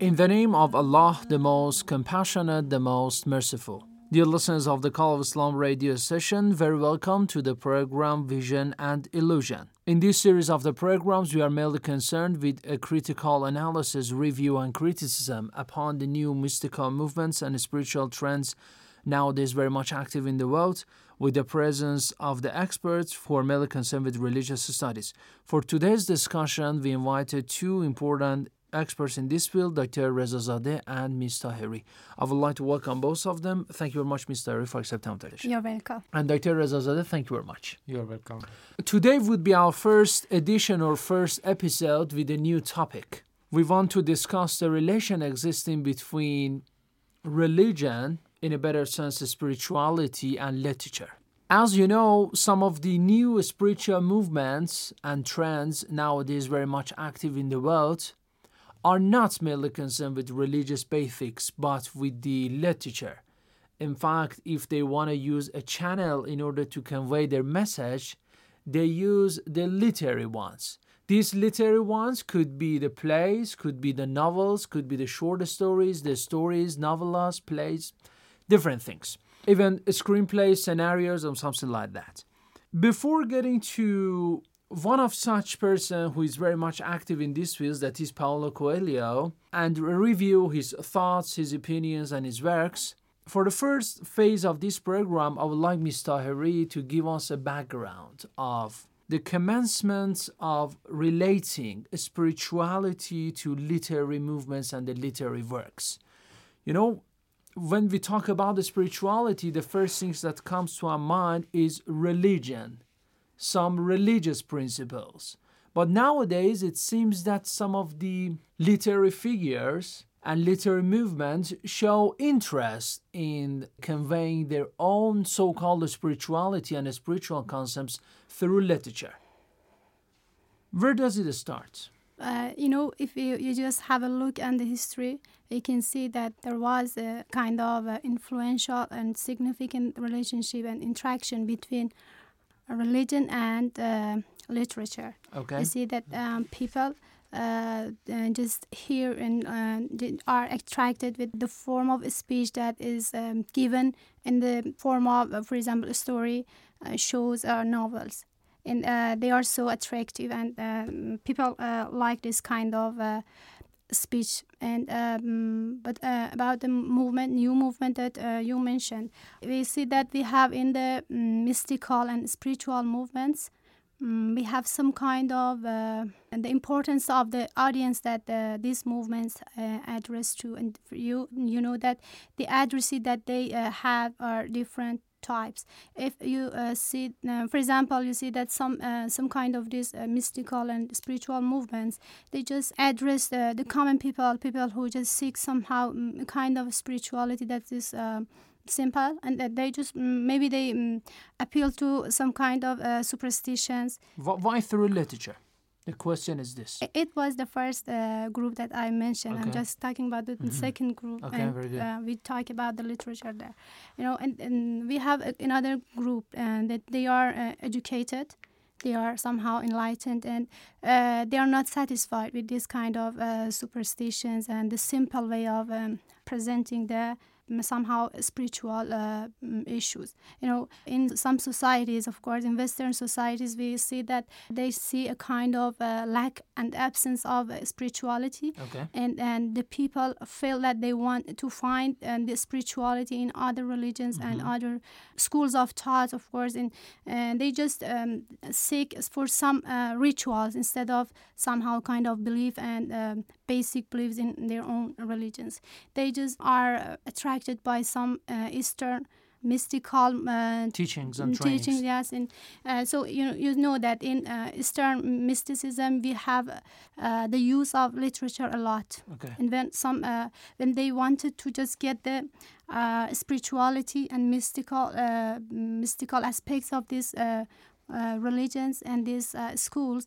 In the name of Allah, the most compassionate, the most merciful. Dear listeners of the Call of Islam radio session, very welcome to the program Vision and Illusion. In this series of the programs, we are mainly concerned with a critical analysis, review, and criticism upon the new mystical movements and spiritual trends nowadays very much active in the world, with the presence of the experts who are mainly concerned with religious studies. For today's discussion, we invited two important experts in this field, Dr. Reza Zadeh and Ms. Tahiri. I would like to welcome both of them. Thank you very much, Ms. Tahiri, for accepting the invitation. You're welcome. And Dr. Reza Zadeh, thank you very much. You're welcome. Today would be our first edition or first episode with a new topic. We want to discuss the relation existing between religion, in a better sense, spirituality, and literature. As you know, some of the new spiritual movements and trends nowadays very much active in the world are not merely concerned with religious basics but with the literature. In fact, if they want to use a channel in order to convey their message, they use the literary ones. These literary ones could be the plays, could be the novels, could be the short stories, the stories, novellas, plays, different things. Even screenplays, scenarios, or something like that. Before getting to one of such person who is very much active in this field, that is Paulo Coelho, and review his thoughts, his opinions, and his works. For the first phase of this program, I would like Ms. Tahiri to give us a background of the commencement of relating spirituality to literary movements and the literary works. You know, when we talk about the spirituality, the first things that comes to our mind is religion some religious principles. But nowadays, it seems that some of the literary figures and literary movements show interest in conveying their own so called spirituality and spiritual concepts through literature. Where does it start? Uh, you know, if you, you just have a look at the history, you can see that there was a kind of uh, influential and significant relationship and interaction between religion and uh, literature. Okay. You see that um, people uh, uh, just hear and uh, are attracted with the form of speech that is um, given in the form of, for example, a story, uh, shows, or novels. And they are so attractive, and um, people like this kind of speech. And um, but uh, about the movement new movement that uh, you mentioned we see that we have in the um, mystical and spiritual movements um, we have some kind of uh, the importance of the audience that uh, these movements uh, address to. And you you know that the addressee that they uh, have are different types. If you uh, see, uh, for example, you see that some uh, some kind of these uh, mystical and spiritual movements, they just address the, the common people, people who just seek somehow um, kind of spirituality that is um, simple and that they just mm, maybe they um, appeal to some kind of uh, superstitions. Why through literature? The question is this. It was the first uh, group that I mentioned. Okay. I'm just talking about the mm-hmm. second group. Okay, and, very good. Uh, we talk about the literature there. You know, and, and we have another group and uh, that they are uh, educated. They are somehow enlightened and uh, they are not satisfied with this kind of uh, superstitions and the simple way of um, presenting the somehow spiritual uh, issues. You know, in some societies, of course, in Western societies, we see that they see a kind of uh, lack and absence of uh, spirituality, Okay. and and the people feel that they want to find um, the spirituality in other religions and other schools of thought, of course, and and they just um, seek for some uh, rituals instead of somehow kind of belief and um, basic beliefs in their own religions. They just are uh, attracted by some uh, Eastern mystical uh, Teachings and Mm, trainings. teaching yes and uh, so you know you know that in uh, eastern mysticism we have uh, the use of literature a lot Okay. and when some uh, when they wanted to just get the uh, spirituality and mystical uh, mystical aspects of these uh, uh, religions and these uh, schools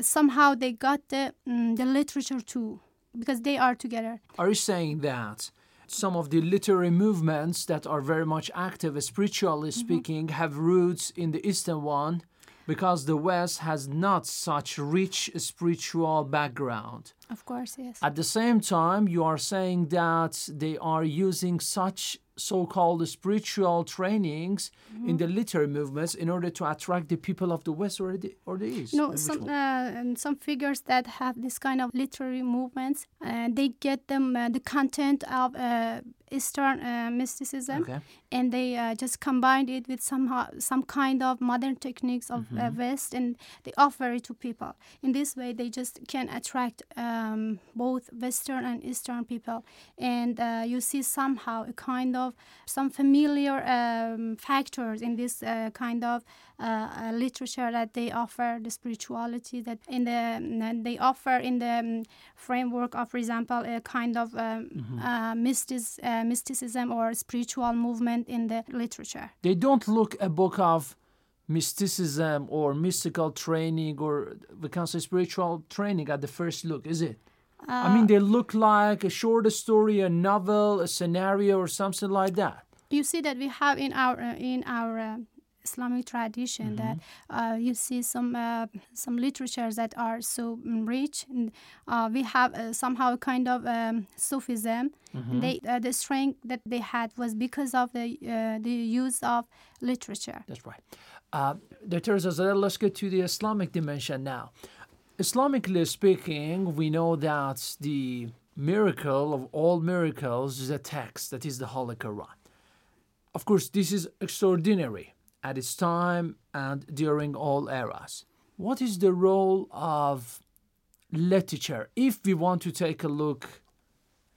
somehow they got the mm, the literature too because they are together Are you saying that some of the literary movements that are very much active, spiritually Mm-hmm. speaking, have roots in the Eastern one because the West has not such rich spiritual background? of course yes At the same time, you are saying that they are using such so called spiritual trainings Mm-hmm. in the literary movements in order to attract the people of the West or the, or the East? No, some uh, and some figures that have this kind of literary movements, and they get them uh, the content of uh, Eastern uh, mysticism, Okay. and they uh, just combine it with somehow some kind of modern techniques of uh, West, and they offer it to people. In this way, they just can attract um, both Western and Eastern people, and uh, you see somehow a kind of some familiar um, factors in this uh, kind of uh, uh, literature that they offer the spirituality that in the mm, they offer in the um, framework of for example a kind of um, uh, mystic, uh, mysticism or spiritual movement in the literature they don't look a book of mysticism or mystical training or we can say spiritual training at the first look, is it? I mean, they look like a short story, a novel, a scenario, or something like that. you see that we have in our uh, in our uh, Islamic tradition that uh, you see some uh, some literatures that are so mm, rich. And, uh, we have uh, somehow a kind of um, Sufism. And they uh, the strength that they had was because of the uh, the use of literature. That's right. Uh, Dr. Reza Zadeh, let's get to the Islamic dimension now. Islamically speaking, we know that the miracle of all miracles is a text, that is the Holy Quran. Of course, this is extraordinary at its time and during all eras. What is the role of literature if we want to take a look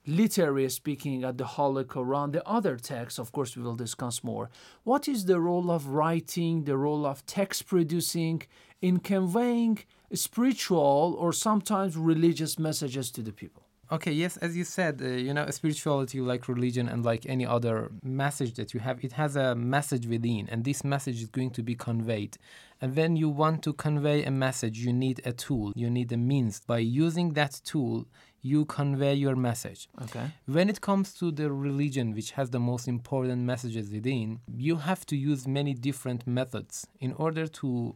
literally speaking at the Holy Quran, the other texts, of course, we will discuss more. What is the role of writing, the role of text producing in conveying spiritual or sometimes religious messages to the people? Okay, yes, as you said, uh, you know, spirituality, like religion and like any other message that you have, it has a message within, and this message is going to be conveyed. And when you want to convey a message, you need a tool, you need a means. By using that tool, you convey your message. Okay. When it comes to the religion, which has the most important messages within, you have to use many different methods in order to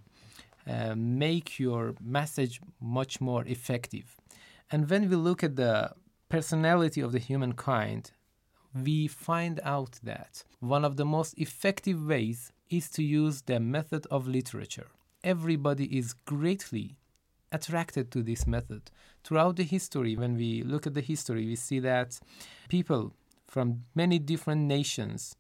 uh, make your message much more effective. And when we look at the personality of the humankind, we find out that one of the most effective ways is to use the method of literature. Everybody is greatly attracted to this method. Throughout the history, when we look at the history, we see that people from many different nations,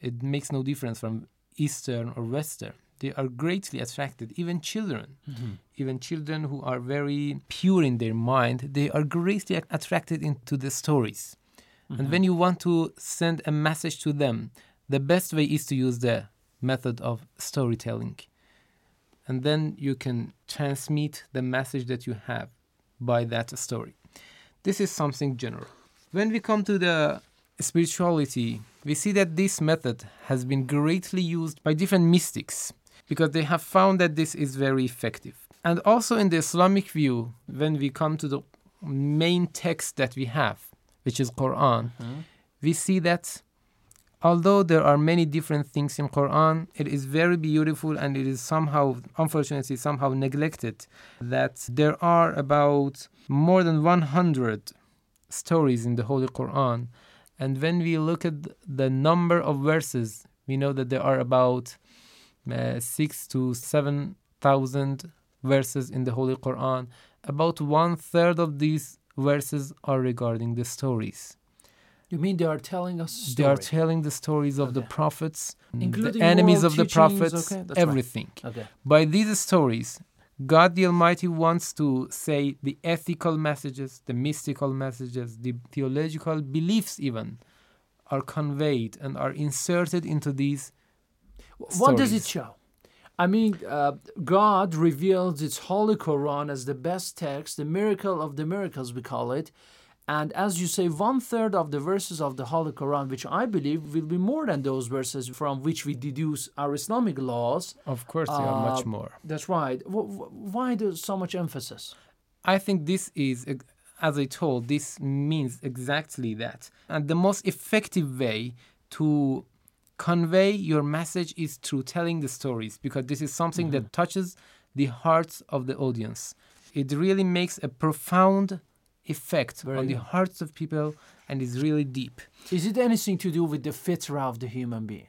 it makes no difference from Eastern or Western, they are greatly attracted. Even children, mm-hmm. even children who are very pure in their mind, they are greatly attracted into the stories. And mm-hmm. when you want to send a message to them, the best way is to use the method of storytelling. And then you can transmit the message that you have by that story. This is something general. When we come to the spirituality, we see that this method has been greatly used by different mystics because they have found that this is very effective. And also in the Islamic view, when we come to the main text that we have, which is Quran, hmm? we see that although there are many different things in Quran, it is very beautiful and it is somehow, unfortunately, somehow neglected that there are about more than 100 stories in the Holy Quran. And when we look at the number of verses, we know that there are about uh, six to seven thousand verses in the Holy Quran. About one third of these verses are regarding the stories. You mean they are telling us They are telling the stories of the prophets, Including the enemies of the prophets, okay, that's right. everything. Okay. By these stories, God the Almighty wants to say the ethical messages, the mystical messages, the theological beliefs, even are conveyed and are inserted into these. What does it show? I mean, uh, God reveals its Holy Quran as the best text, the miracle of the miracles, we call it. And as you say, one third of the verses of the Holy Quran, which I believe will be more than those verses from which we deduce our Islamic laws. Of course, they are much Uh, more. That's right. W- w- why there's so much emphasis? I think this is, as I told, this means exactly that. And the most effective way to convey your message is through telling the stories because this is something that touches the hearts of the audience. It really makes a profound effect Very on the hearts of people and is really deep. Is it anything to do with the fitra of the human being?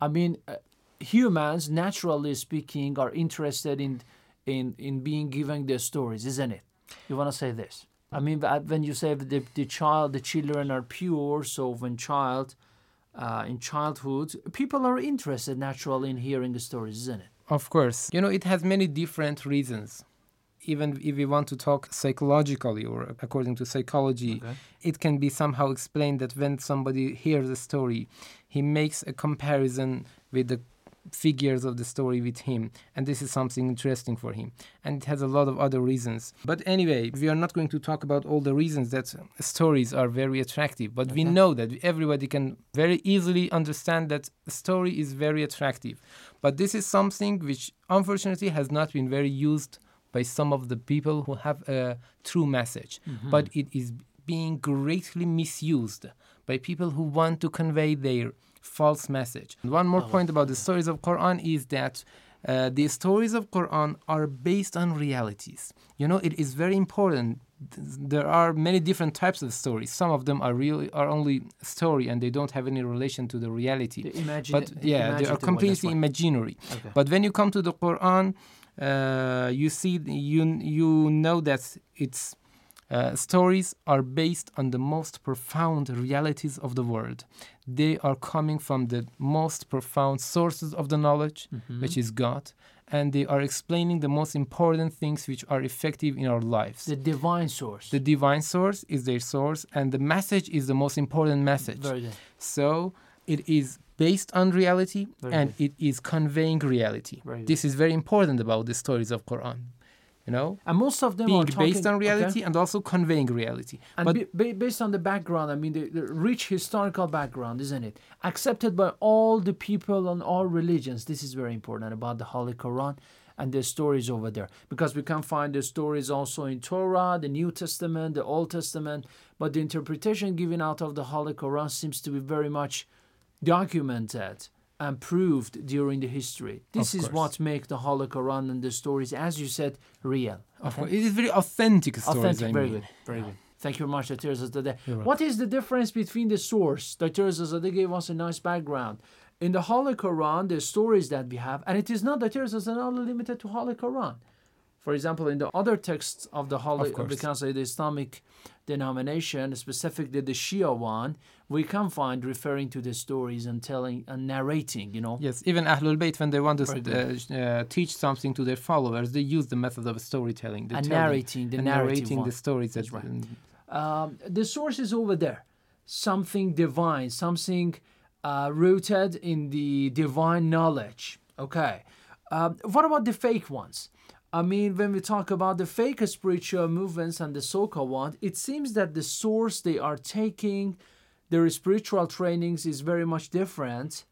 I mean, uh, humans, naturally speaking, are interested in in in being given their stories, isn't it? You want to say this? I mean, when you say the, the child, the children are pure, so when child, uh, in childhood, people are interested naturally in hearing the stories, isn't it? Of course. You know, it has many different reasons. Even if we want to talk psychologically or according to psychology, it can be somehow explained that when somebody hears a story, he makes a comparison with the figures of the story with him and this is something interesting for him and it has a lot of other reasons. But anyway we are not going to talk about all the reasons that stories are very attractive but we know that everybody can very easily understand that a story is very attractive. But this is something which unfortunately has not been very used by some of the people who have a true message. Mhm. but it is being greatly misused by people who want to convey their false message. One more point about the stories of Quran is that uh, the stories of Quran are based on realities. You know, it is very important. There are many different types of stories. Some of them are really are only story and they don't have any relation to the reality. Imagine- but yeah, they are one, completely imaginary. Okay. But when you come to the Quran, uh, you see you you know that its uh, stories are based on the most profound realities of the world. They are coming from the most profound sources of the knowledge, Mhm. which is God, and they are explaining the most important things which are effective in our lives. The divine source. The divine source is their source, and the message is the most important message. Very good. So it is based on reality Very and it is conveying reality. Very good. This is very important about the stories of Quran. You know, And most of them being are talking, based on reality okay? and also conveying reality. And but be, based on the background, I mean, the, the rich historical background, isn't it? Accepted by all the people on all religions. This is very important about the Holy Quran and the stories over there. Because we can find the stories also in Torah, the New Testament, the Old Testament. But the interpretation given out of the Holy Quran seems to be very much documented and proved during the history. This Of is course. what makes the Holy Quran and the stories, as you said, real. Of okay? course, it is very authentic stories. Authentic, I very mean. good, very good. Thank you very much, Dr. Zadeh. What is the difference between the source? Dr. Zadeh gave us a nice background. In the Holy Quran, the stories that we have, and it is not Dr. Zadeh only limited to Holy Quran. For example, in the other texts of the Holy, Of we can say the Islamic denomination, specifically the Shia one, we can find referring to the stories and telling and narrating, you know. Yes, even Ahlul Bayt, when they want to uh, uh, teach something to their followers, they use the method of storytelling. They And narrating, the and narrating the stories. That's that, right. um, the source is over there something divine something uh, rooted in the divine knowledge okay um, what about the fake ones i mean when we talk about the fake spiritual movements and the so-called one it seems that the source they are taking their spiritual trainings is very much different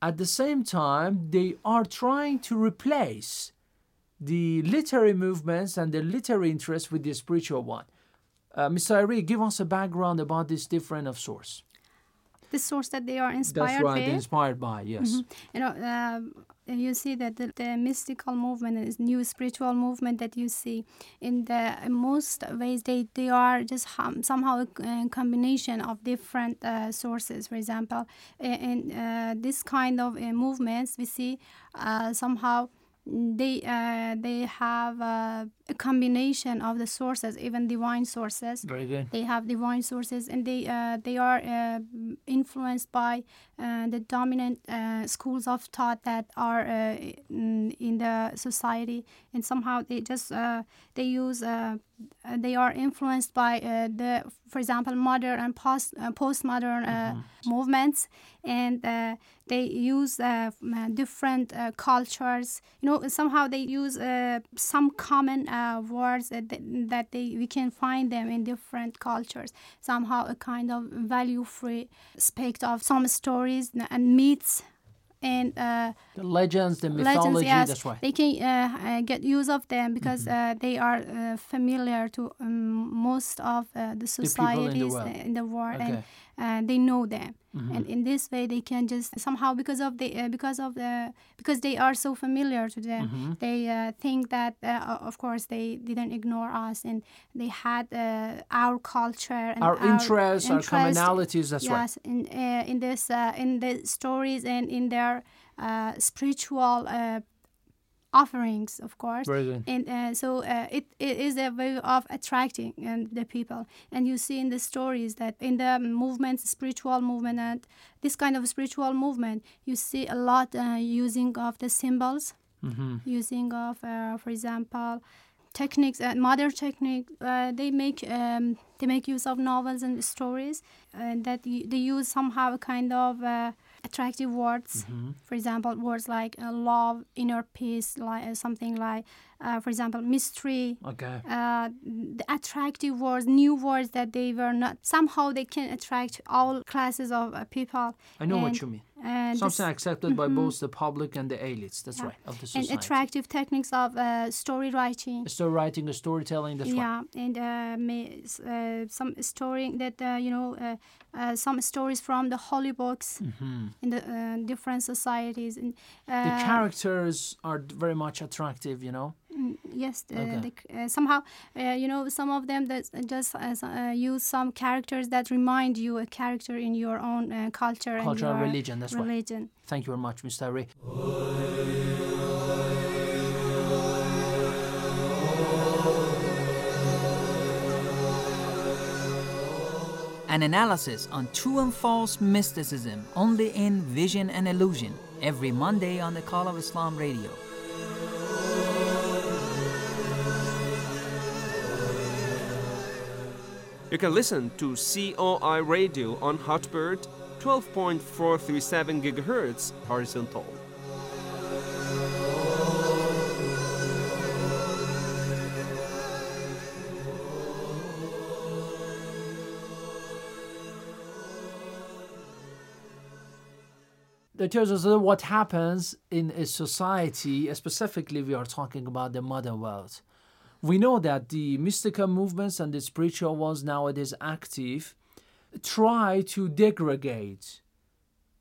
at the same time they are trying to replace the literary movements and the literary interest with the spiritual one uh, Mr. Ari, give us a background about this different of source. The source that they are inspired That's right, with. inspired by, yes. Mhm. You know, um, you see that the, the mystical movement is new spiritual movement that you see in the in most ways they they are just hum, somehow a, a combination of different uh, sources. For example, in, in uh, this kind of uh, movements, we see uh, somehow they uh, they have uh, a combination of the sources, even divine sources. Very good. They have divine sources, and they uh, they are uh, influenced by uh, the dominant uh, schools of thought that are uh, in, in the society, and somehow they just uh, they use they are influenced by uh, the, for example, modern and post uh, postmodern uh, movements, and uh, they use different uh, cultures. You know, somehow they use uh, some common uh, words that, that they we can find them in different cultures. Somehow, a kind of value-free aspect of some stories and myths. And uh, The legends, the legends, mythology, yes, that's right. they can uh, uh, get use of them because Mm-hmm. uh, they are uh, familiar to um, most of uh, the people in the societies world. in the world, and Okay. Uh, they know them. Mhm. And in this way, they can just somehow because of the uh, because of the because they are so familiar to them, Mhm. they uh, think that uh, of course they didn't ignore us and they had uh, our culture and Our interests, our interest, commonalities, that's right. yes, in uh, in this in the stories and in their uh, spiritual uh, offerings, of course. And uh, so uh, it, it is a way of attracting um, the people. And you see in the stories that in the movements, spiritual movement, and this kind of spiritual movement, you see a lot uh, using of the symbols, Mhm. using of, uh, for example, techniques, uh, modern technique. Uh, they make um, they make use of novels and stories, and that they use somehow a kind of uh, attractive words. Mm-hmm. For example, words like uh, love, inner peace, like uh, something like, uh, for example, mystery. Okay. Uh, the attractive words, new words that they were not. Somehow they can attract all classes of uh, people. I know what you mean. And Something this- accepted by Mhm. both the public and the elites. That's Yeah. right, of the and attractive techniques of uh, story writing. Story writing, storytelling, that's right. yeah, and uh, uh, some story that uh, you know, uh, uh, some stories from the holy books Mhm. in the uh, different societies. And, uh, The characters are very much attractive, you know. Mm, Yes, Okay. the, c- uh, somehow uh, you know some of them that just uh, uh, use some characters that remind you a character in your own uh, culture, Culture and and religion, that's right. religion. Thank you very much, Mr. Ray. An analysis on true and false mysticism only in Vision and Illusion every Monday on the Call of Islam radio. You can listen to COI Radio on Hotbird 12.437 GHz horizontal. That tells us what happens in a society, specifically we are talking about the modern world. We know that the mystical movements and the spiritual ones nowadays active try to degrade.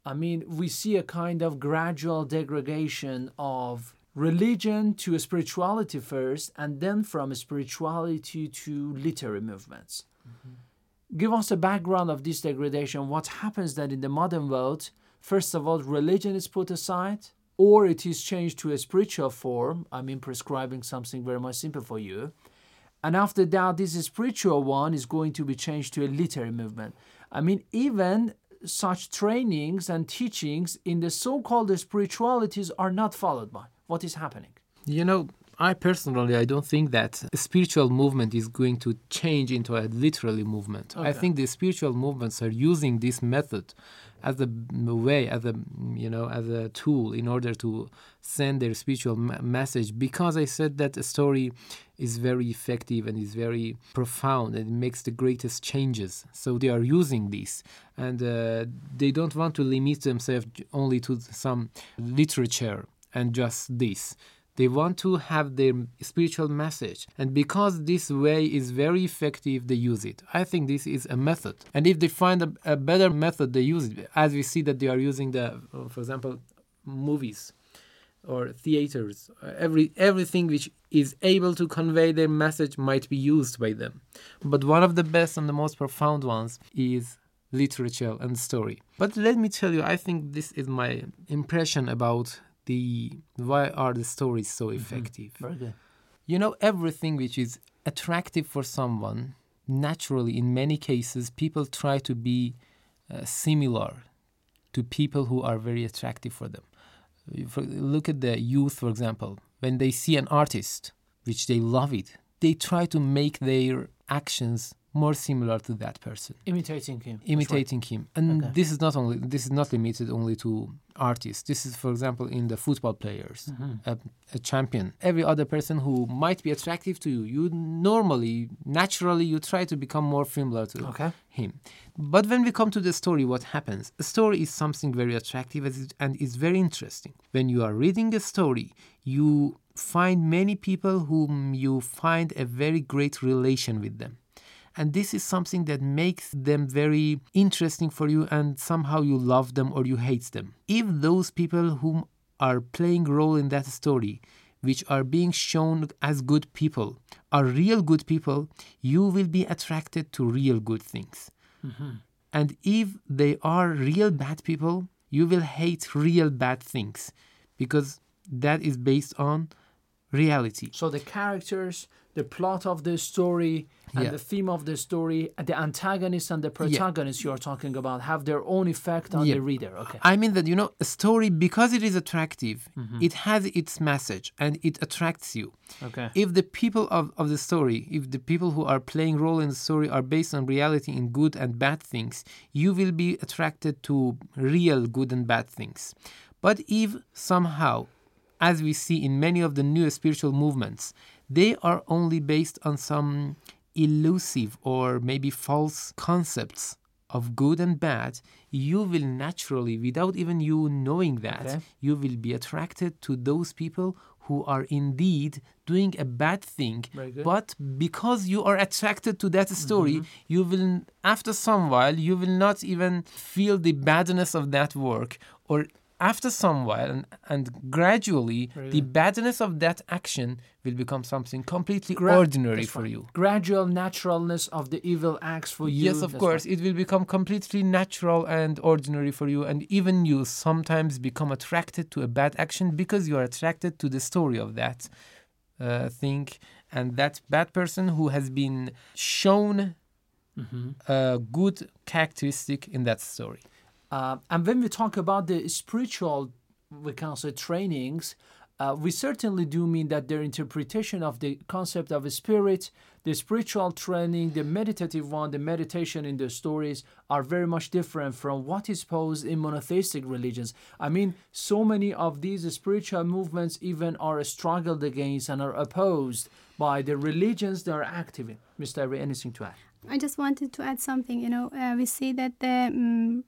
I mean, we see a kind of gradual degradation of religion to spirituality first, and then from spirituality to literary movements. Mm-hmm. Give us a background of this degradation. What happens then in the modern world? First of all, religion is put aside, or it is changed to a spiritual form. I mean, prescribing something very much simple for you. And after that, this spiritual one is going to be changed to a literary movement. I mean, even such trainings and teachings in the so called spiritualities are not followed by. What is happening? You know, I personally, I don't think that a spiritual movement is going to change into a literally movement. I think the spiritual movements are using this method as a way, as a you know, as a tool in order to send their spiritual me- message. Because I said that a story is very effective and is very profound and makes the greatest changes. So they are using this, and uh, they don't want to limit themselves only to some literature and just this They want to have their spiritual message. And because this way is very effective, they use it. I think this is a method. And if they find a, a better method, they use it. As we see that they are using the, for example, movies or theaters, every everything which is able to convey their message might be used by them. But one of the best and the most profound ones is literature and story. But let me tell you, I think this is my impression about the why are the stories so effective. Very good. You know, everything which is attractive for someone, naturally, in many cases, people try to be uh, similar to people who are very attractive for them. For, look at the youth, for example. When they see an artist, which they love it, they try to make their actions more similar to that person. Imitating him imitating right. him. And okay. this is not only this is not limited only to artists. This is for example in the football players. Mm-hmm. a, a, champion. Every other person who might be attractive to you you normally naturally you try to become more similar to okay. him. But when we come to the story what happens? A story is something very attractive and is very interesting. When you are reading a story you find many people whom you find a very great relation with them and this is something that makes them very interesting for you and somehow you love them or you hate them if those people whom are playing role in that story which are being shown as good people are real good people you will be attracted to real good things mm-hmm. and if they are real bad people you will hate real bad things because that is based on reality so the characters the plot of the story and yeah. the theme of the story, the antagonist and the protagonist yeah. you're talking about have their own effect on yeah. the reader. Okay. I mean that you know a story because it is attractive, mm-hmm. it has its message and it attracts you. Okay. If the people of, of the story, if the people who are playing role in the story are based on reality in good and bad things, you will be attracted to real good and bad things. But if somehow, as we see in many of the new spiritual movements, they are only based on some elusive or maybe false concepts of good and bad, you will naturally, without even you knowing that, okay. you will be attracted to those people who are indeed doing a bad thing. But because you are attracted to that story, mm-hmm. you will, after some while, you will not even feel the badness of that work or after some while and, and gradually Really? the badness of that action will become something completely Gra- ordinary for right. you Gradual naturalness of the evil acts for you. yes of that's course right. it will become completely natural and ordinary for you and even you sometimes become attracted to a bad action because you are attracted to the story of that uh, thing and that bad person who has been shown Mhm. a good characteristic in that story Uh, and when we talk about the spiritual, we can say trainings, uh, we certainly do mean that their interpretation of the concept of a spirit, the spiritual training, the meditative one, the meditation in the stories are very much different from what is posed in monotheistic religions. I mean, so many of these spiritual movements even are struggled against and are opposed by the religions they are active in. Mr. Ari, anything to add? I just wanted to add something. You know, uh, we see that the um,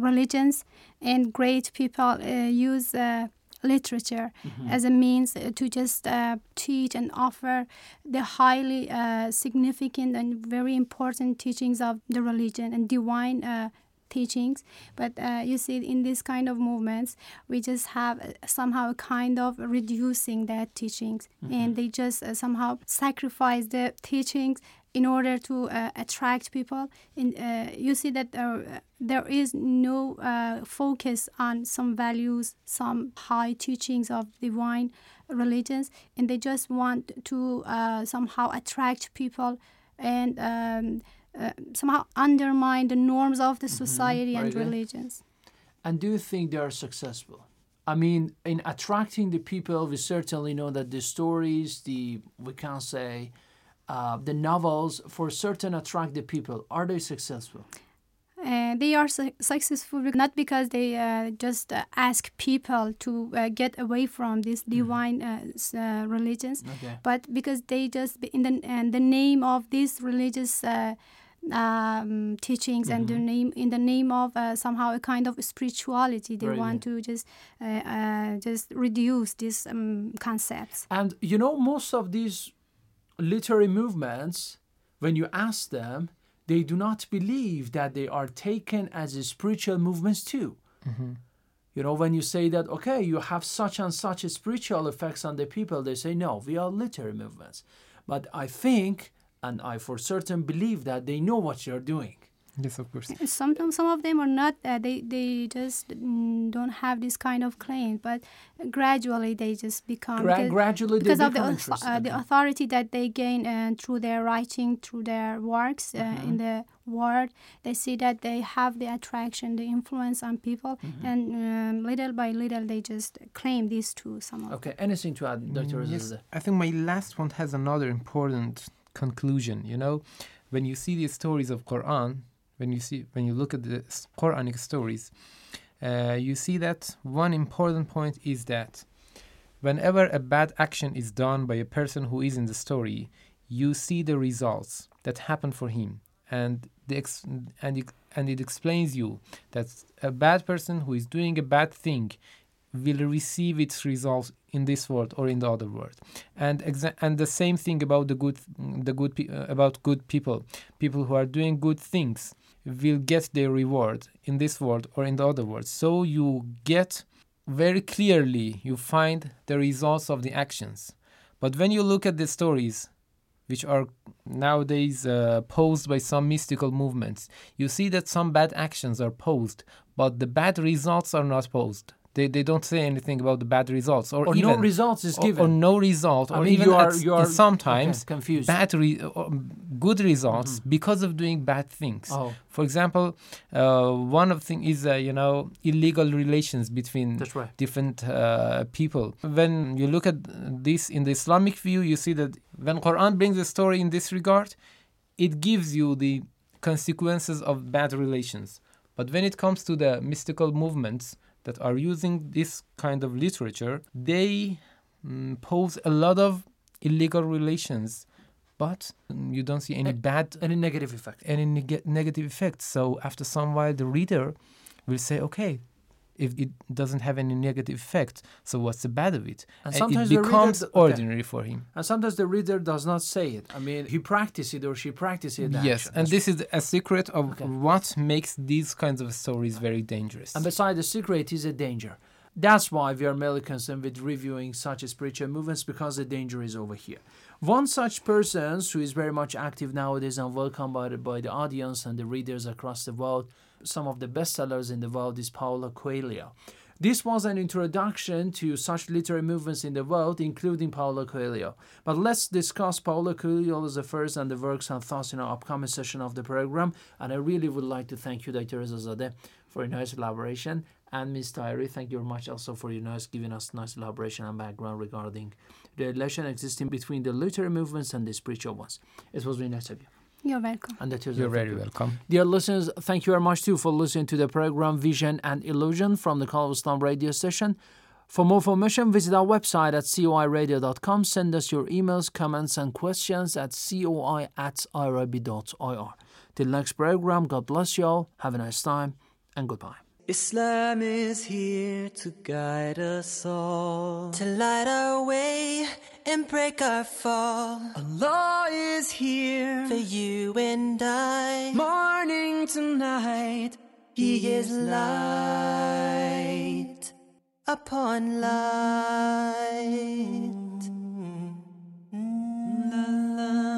religions and great people uh, use uh, literature Mm-hmm. as a means uh, to just uh, teach and offer the highly uh, significant and very important teachings of the religion and divine uh, teachings. But uh, you see in this kind of movements we just have uh, somehow a kind of reducing that teachings. And they just uh, somehow sacrifice the teachings in order to uh, attract people in uh, you see that uh, there is no uh, focus on some values some high teachings of divine religions and they just want to uh, somehow attract people and um, uh, somehow undermine the norms of the society Very and good. religions And do you think they are successful? I mean, in attracting the people, we certainly know that the stories, the we can say, uh, the novels, for certain attract the people. Are they successful? Uh, they are su- successful not because they uh, just uh, ask people to uh, get away from these divine uh, s- uh, religions, Okay. but because they just in the and the name of these religious uh, um, teachings and the name in the name of uh, somehow a kind of spirituality. They want to just uh, uh, just reduce these um, concepts. And you know, most of these literary movements, when you ask them, they do not believe that they are taken as spiritual movements too. Mm-hmm. You know, when you say that, okay, you have such and such spiritual effects on the people, they say, no, we are literary movements. But I think, and I for certain believe that they know what you're doing. Yes, of course. Sometimes some of them are not. Uh, they they just mm, don't have this kind of claim, but gradually they just become Gra- because, gradually they because of the become auth- uh, the authority that they gain uh, through their writing, through their works uh, Mm-hmm. in the world. They see that they have the attraction, the influence on people, Mm-hmm. and um, little by little they just claim these two. Some of Okay, anything to add, Dr. Mm, Aziz? I think my last one has another important conclusion. You know, when you see the stories of Quran, when you see when you look at the Quranic stories, uh, you see that one important point is that whenever a bad action is done by a person who is in the story, you see the results that happen for him, and the ex- and it, and it explains you that a bad person who is doing a bad thing will receive its results in this world or in the other world. And exa- and the same thing about the good the good pe- uh, about good people. People who are doing good things will get their reward in this world or in the other world so you get very clearly you find the results of the actions but when you look at the stories which are nowadays uh, posed by some mystical movements, you see that some bad actions are posed, but the bad results are not posed. They, they don't say anything about the bad results, or, Or no results is or- given. or no result, I or mean, even you are- you are- sometimes okay, confused. bad re- or good results because of doing bad things. Oh. For example, uh, one of the thing is uh, you know illegal relations between right. different uh, people. When you look at this in the Islamic view, you see that when Quran brings a story in this regard, it gives you the consequences of bad relations. But when it comes to the mystical movements that are using this kind of literature, they mm, pose a lot of illegal relations, but mm, you don't see any bad, any negative effect, any neg- negative effects. So after some while, the reader will say, "Okay, if it doesn't have any negative effect, so what's the bad of it?" And And it sometimes the reader becomes okay. ordinary for him. And sometimes the reader does not say it. I mean, he practices it or she practices it. Yes, and this is a secret of what makes these kinds of stories very dangerous. And beside the secret is a danger. That's why we are mainly concerned with reviewing such spiritual movements because the danger is over here. One such person who is very much active nowadays and welcomed by the, by the audience and the readers across the world, some of the bestsellers in the world is Paulo Coelho. This was an introduction to such literary movements in the world, including Paulo Coelho. But let's discuss Paulo Coelho's affairs and the works and thoughts in our upcoming session of the program. And I really would like to thank you, Dr. Reza Zadeh, for a nice elaboration. And Ms. Tahiri, thank you very much also for your nice giving us nice elaboration and background regarding the relation existing between the literary movements and the spiritual ones. It was very nice of you. You're welcome. And that is You're very welcome. Dear listeners, thank you very much too for listening to the program Vision and Illusion from the Call of Islam radio station. For more information, visit our website at coiradio.com. Send us your emails, comments, and questions at coi at irib.ir. Till next program, God bless you all. Have a nice time, and goodbye. Islam is here to guide us all, to light our way and break our fall. Allah is here for you and I. Morning to night, He, is light upon light. Mm -hmm. la, la.